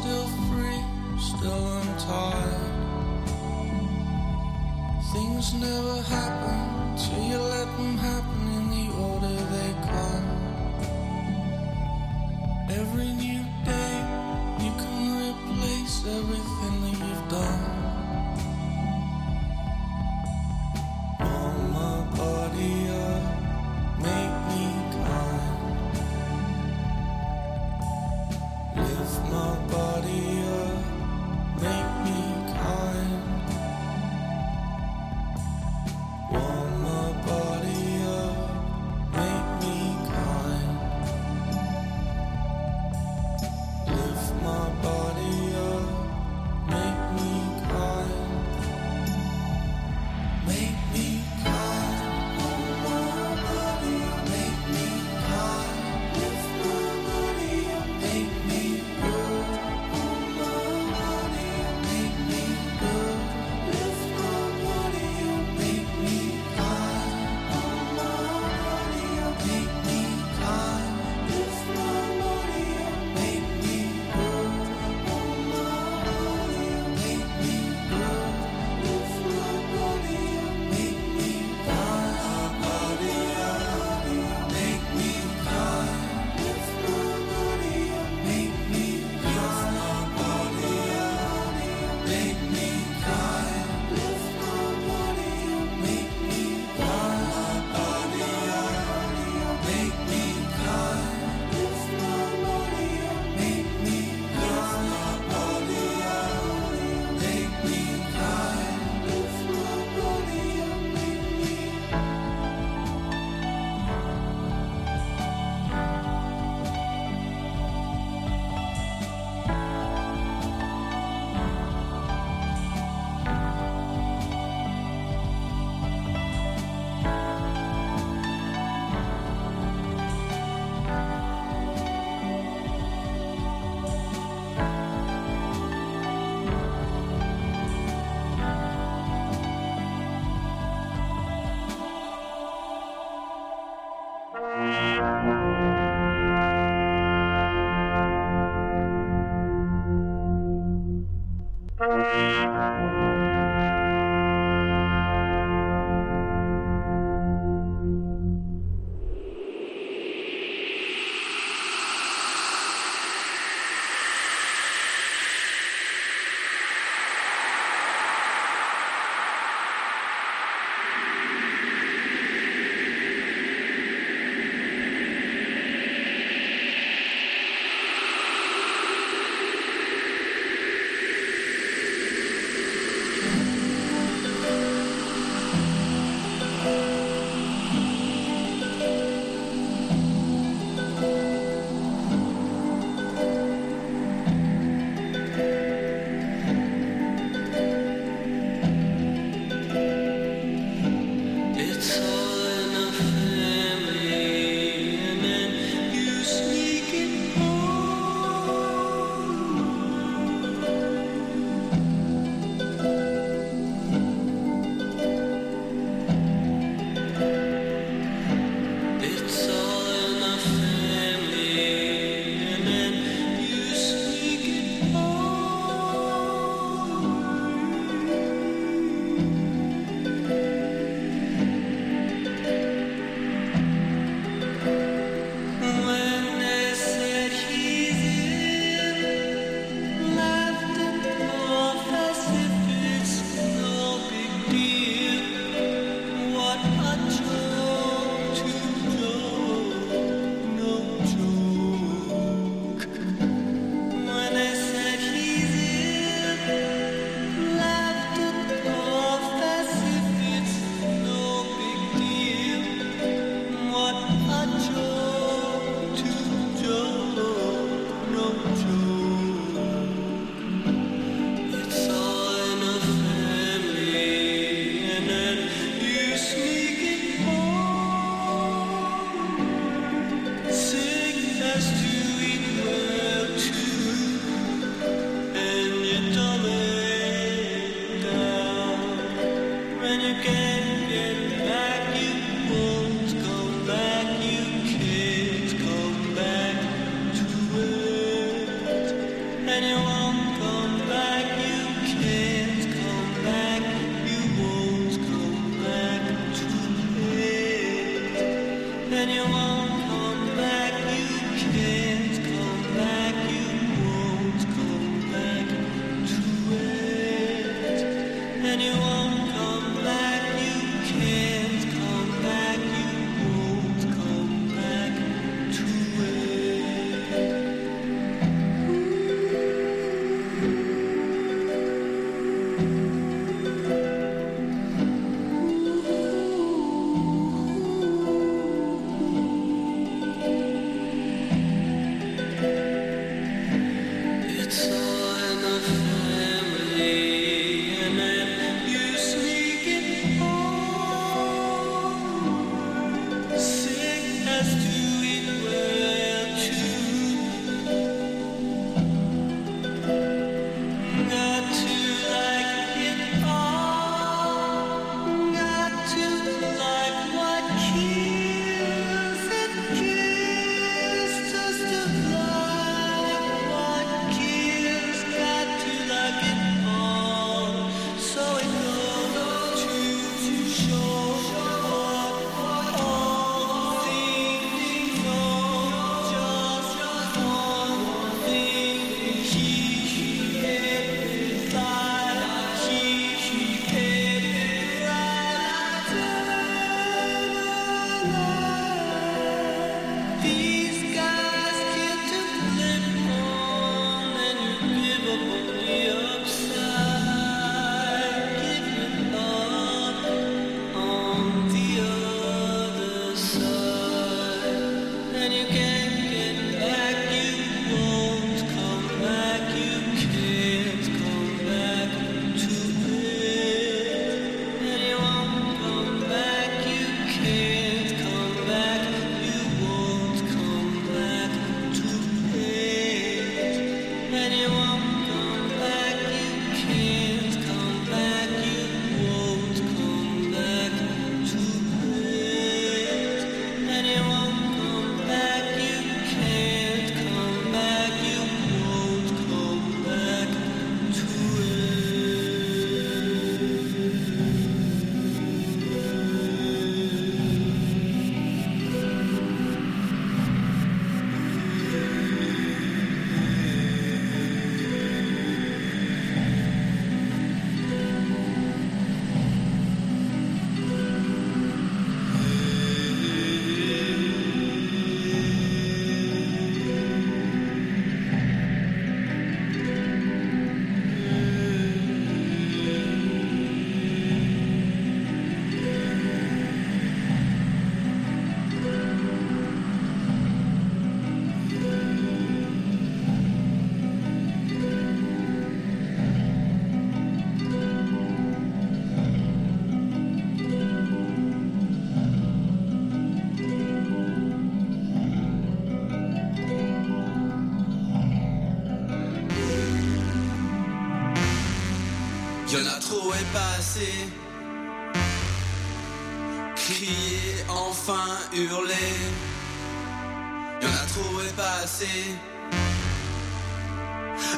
still free, still untied. Things never happen till you let them happen in the order they come. Every new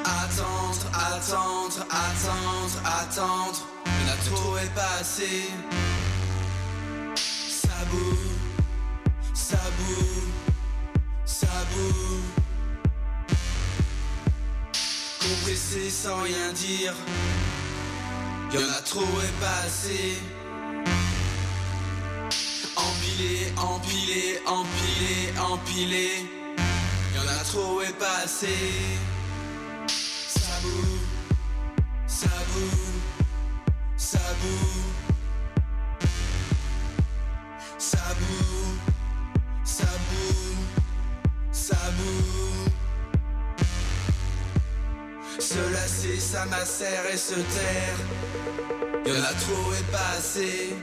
Attendre, attendre, attendre, attendre. Y'en a trop et pas assez. Ça boue, ça boue, ça boue. Compressé sans rien dire. Y'en a trop et pas assez. Empilé, empilé, empilé, empilé. Trop et pas assez. Ça boue, ça boue, ça boue. Ça boue, ça boue, ça boue. Se lasser, ça macère et se taire. Y'en a trop et pas assez.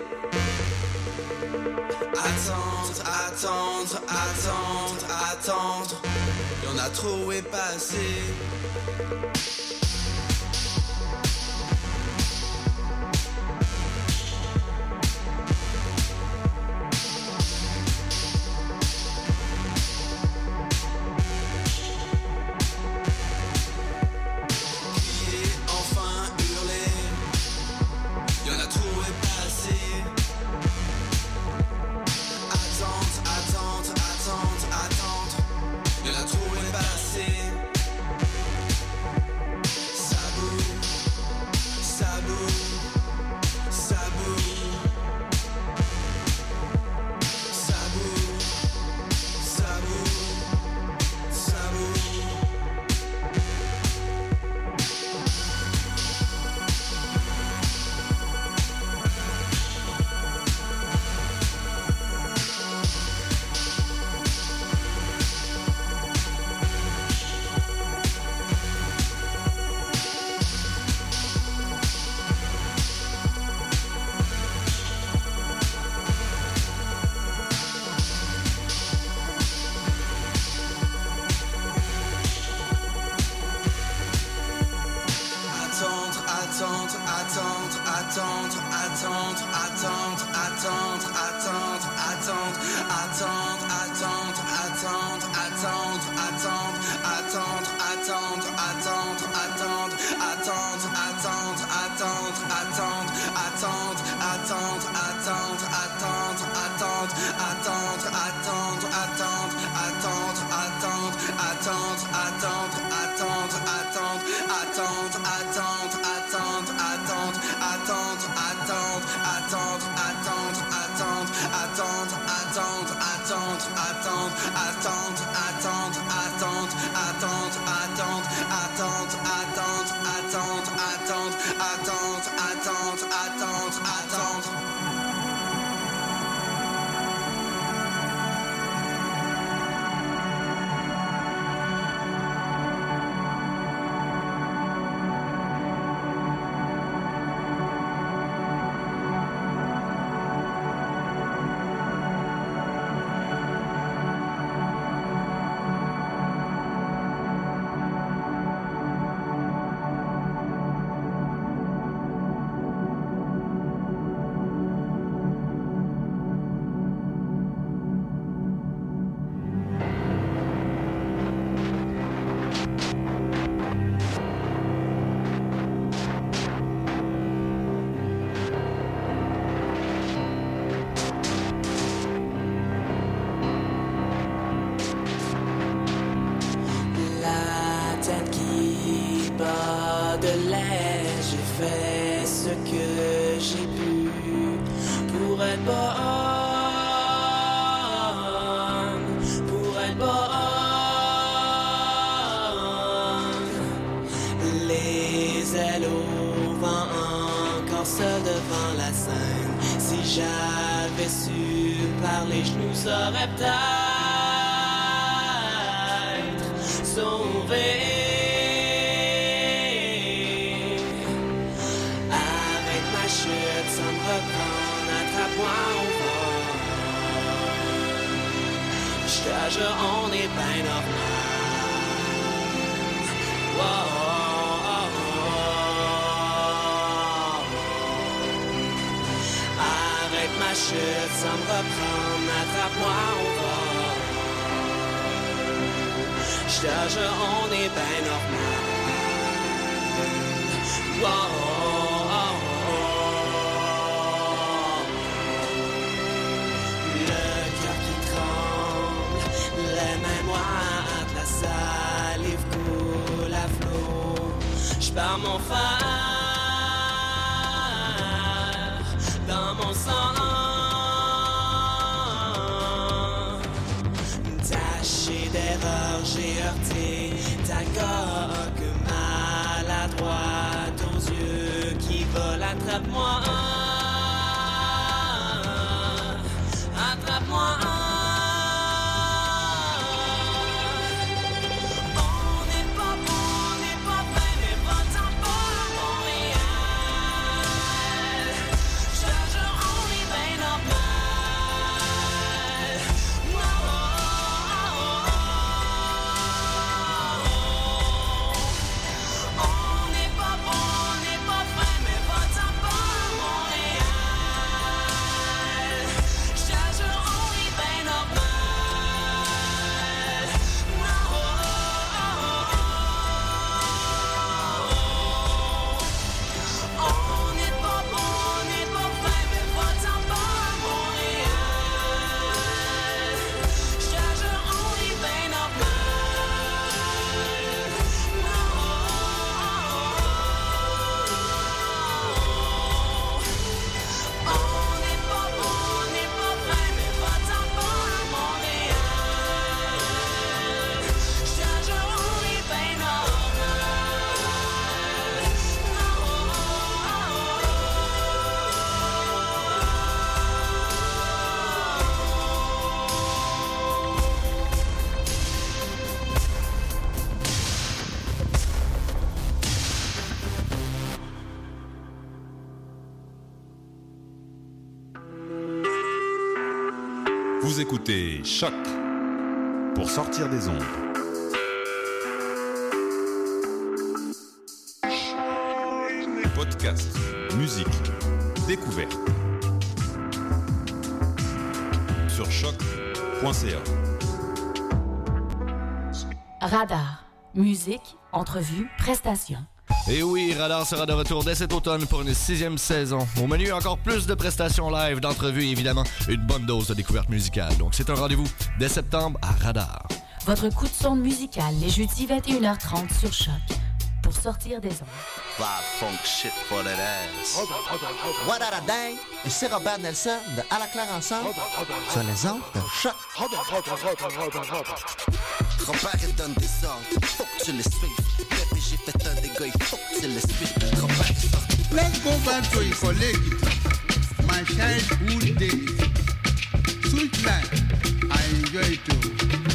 Attendre, attendre, attendre, attendre. Y'en a trop et pas Je on est bien normal. Wow, Arrête ma chute sans me reprendre, attrape-moi. Je te jure, on est bien normal. Wow. dans mon phare, dans mon sang. Taché d'erreur, j'ai heurté ta coque maladroite aux yeux qui volent, attrape-moi. écoutez Choc pour sortir des ondes. Podcast, musique, découverte. Sur choc.ca. Radar, musique, entrevues, prestations. Et oui, Radar sera de retour dès cet automne pour une sixième saison. Au menu, encore plus de prestations live, d'entrevues et évidemment une bonne dose de découverte musicale. Donc c'est un rendez-vous dès septembre à Radar. Votre coup de sonde musical les jeudis 21h30 sur Choc pour sortir des ondes. What a day? C'est Robert Nelson de À la claire ensemble sur les ondes de Choc. Grand-père il donne des ordres, faut que tu les suives. Bébé, j'ai fait un accueil. C'est l'esprit qui travaille. Let's go back to Ikolegi, my childhood days. Sweet life, I enjoy too.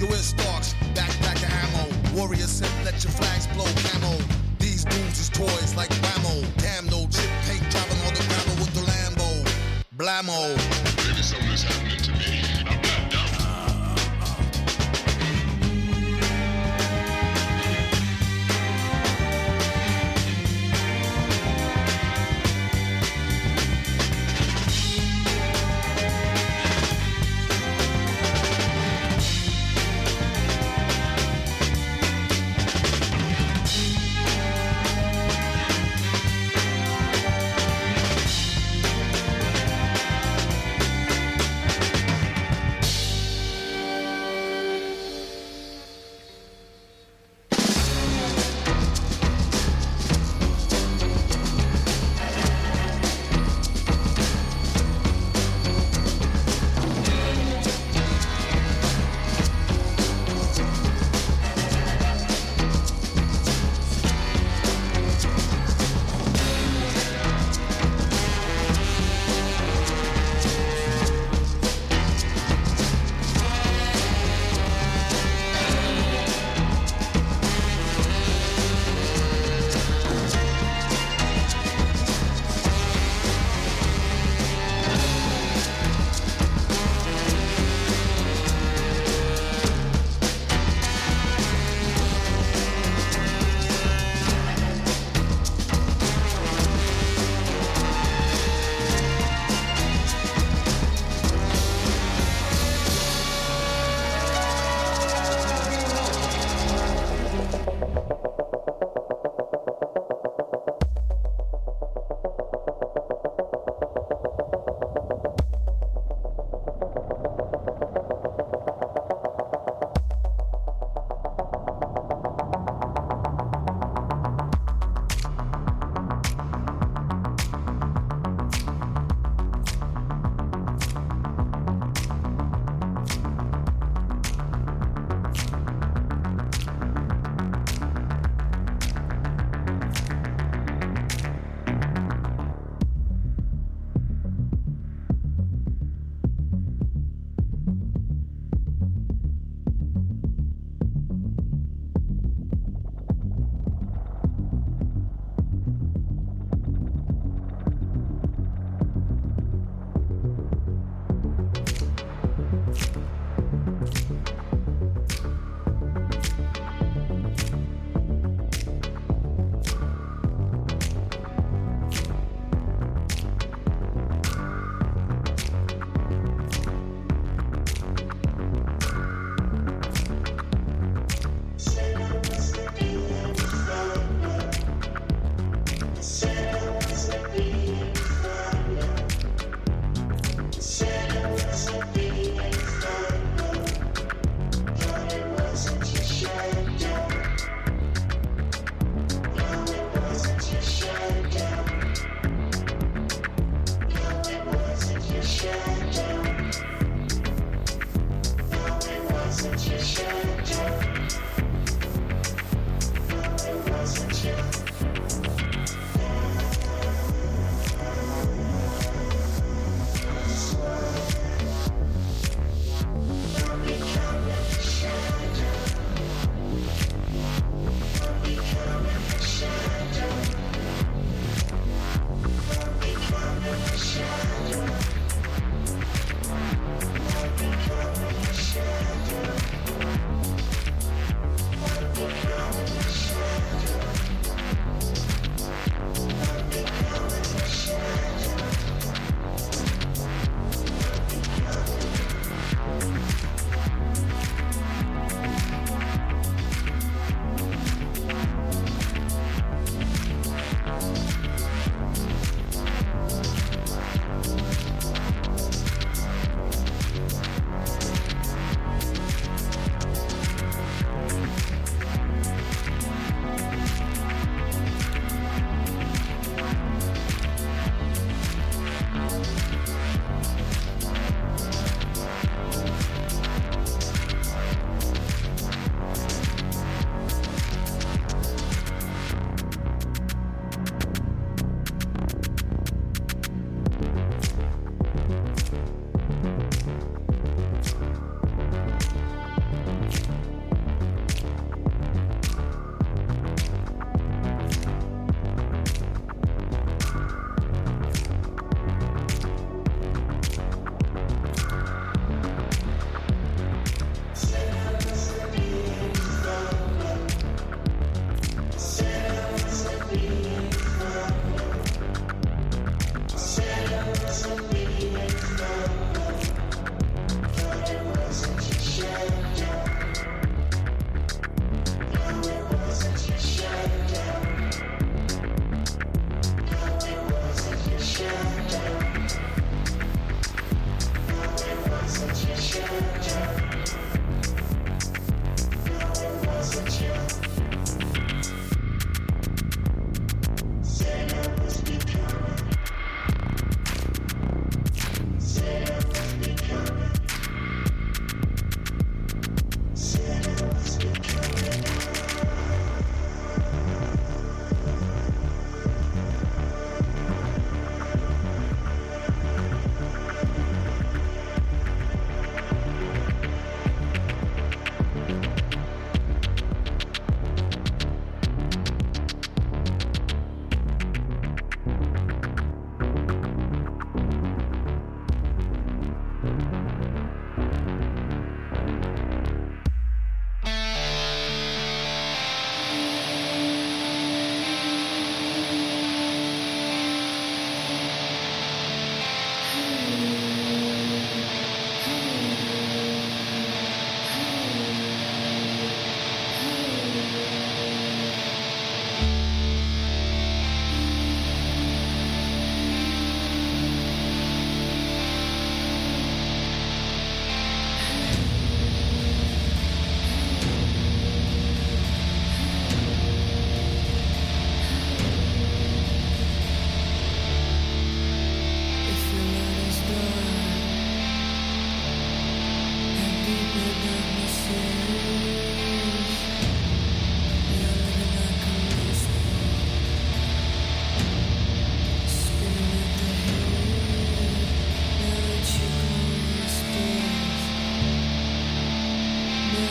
You're in Starks, backpack of ammo. Warrior sent, let your flags blow camo. These dudes is toys like Ramo. Damn no chip paint driving on the gravel with the Lambo. Blammo. Baby, something is happening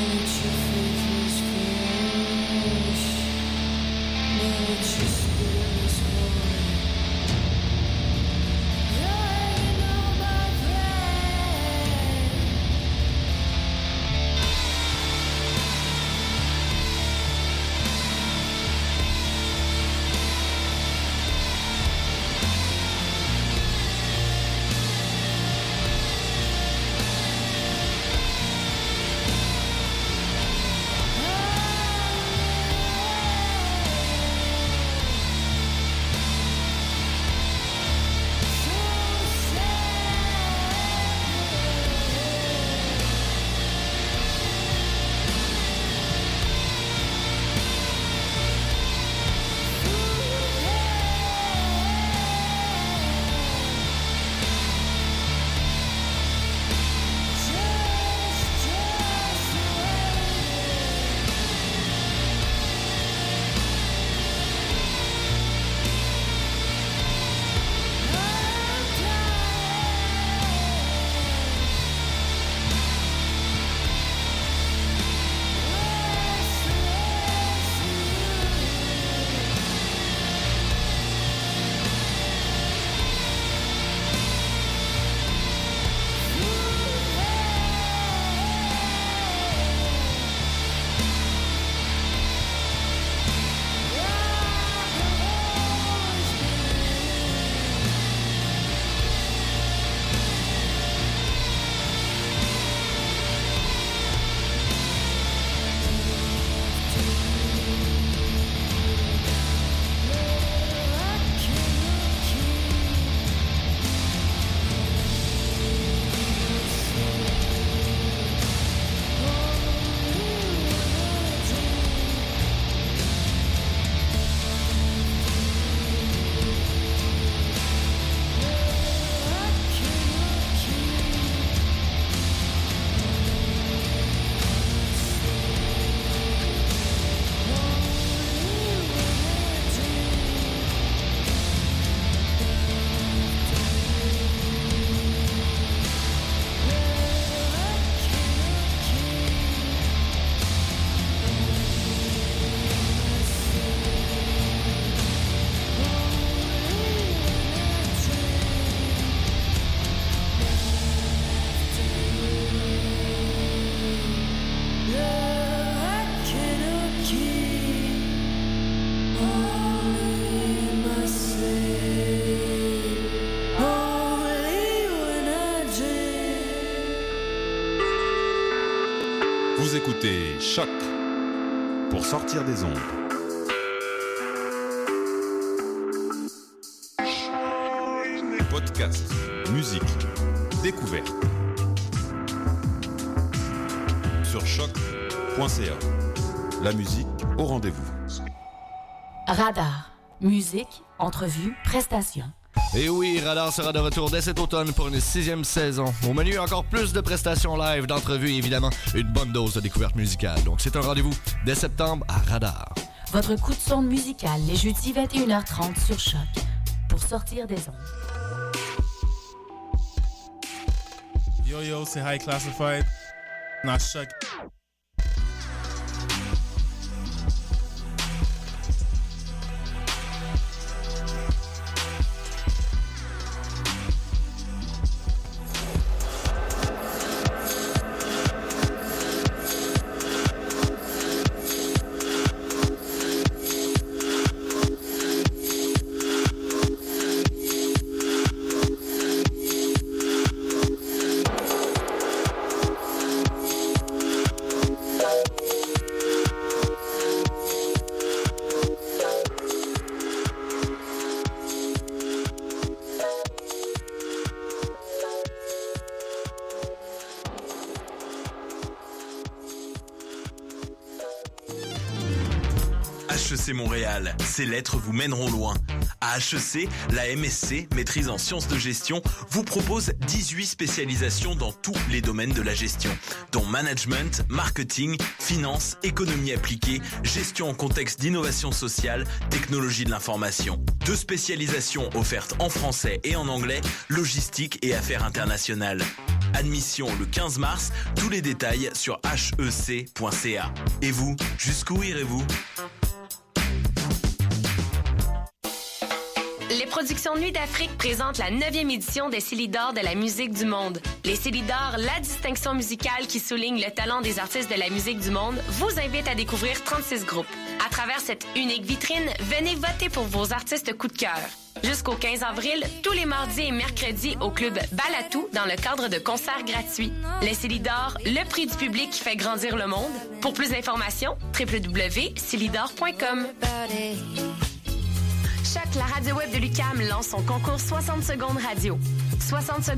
te ver. Sortir des ondes. Podcast, musique, découverte. Sur choc.ca. La musique au rendez-vous. Radar. Musique, entrevue, prestations. Et oui, Radar sera de retour dès cet automne pour une sixième saison. Au menu, encore plus de prestations live, d'entrevues et évidemment une bonne dose de découverte musicale. Donc c'est un rendez-vous dès septembre à Radar. Votre coup de sonde musical les jeudis 21h30 sur Choc. Pour sortir des ondes. Yo yo, c'est High Classified. Chuck. Montréal, ces lettres vous mèneront loin. À HEC, la MSC, maîtrise en sciences de gestion, vous propose 18 spécialisations dans tous les domaines de la gestion, dont management, marketing, finance, économie appliquée, gestion en contexte d'innovation sociale, technologie de l'information. Deux spécialisations offertes en français et en anglais, logistique et affaires internationales. Admission le 15 mars, tous les détails sur hec.ca. Et vous, jusqu'où irez-vous? Productions Nuit d'Afrique présentent la 9e édition des Célidors de la musique du monde. Les Célidors, la distinction musicale qui souligne le talent des artistes de la musique du monde, vous invite à découvrir 36 groupes. À travers cette unique vitrine, venez voter pour vos artistes coup de cœur. Jusqu'au 15 avril, tous les mardis et mercredis au club Balatou dans le cadre de concerts gratuits. Les Célidors, le prix du public qui fait grandir le monde. Pour plus d'informations, www.célidor.com. Choc, la radio web de Lucam lance son concours 60 secondes radio. 60 secondes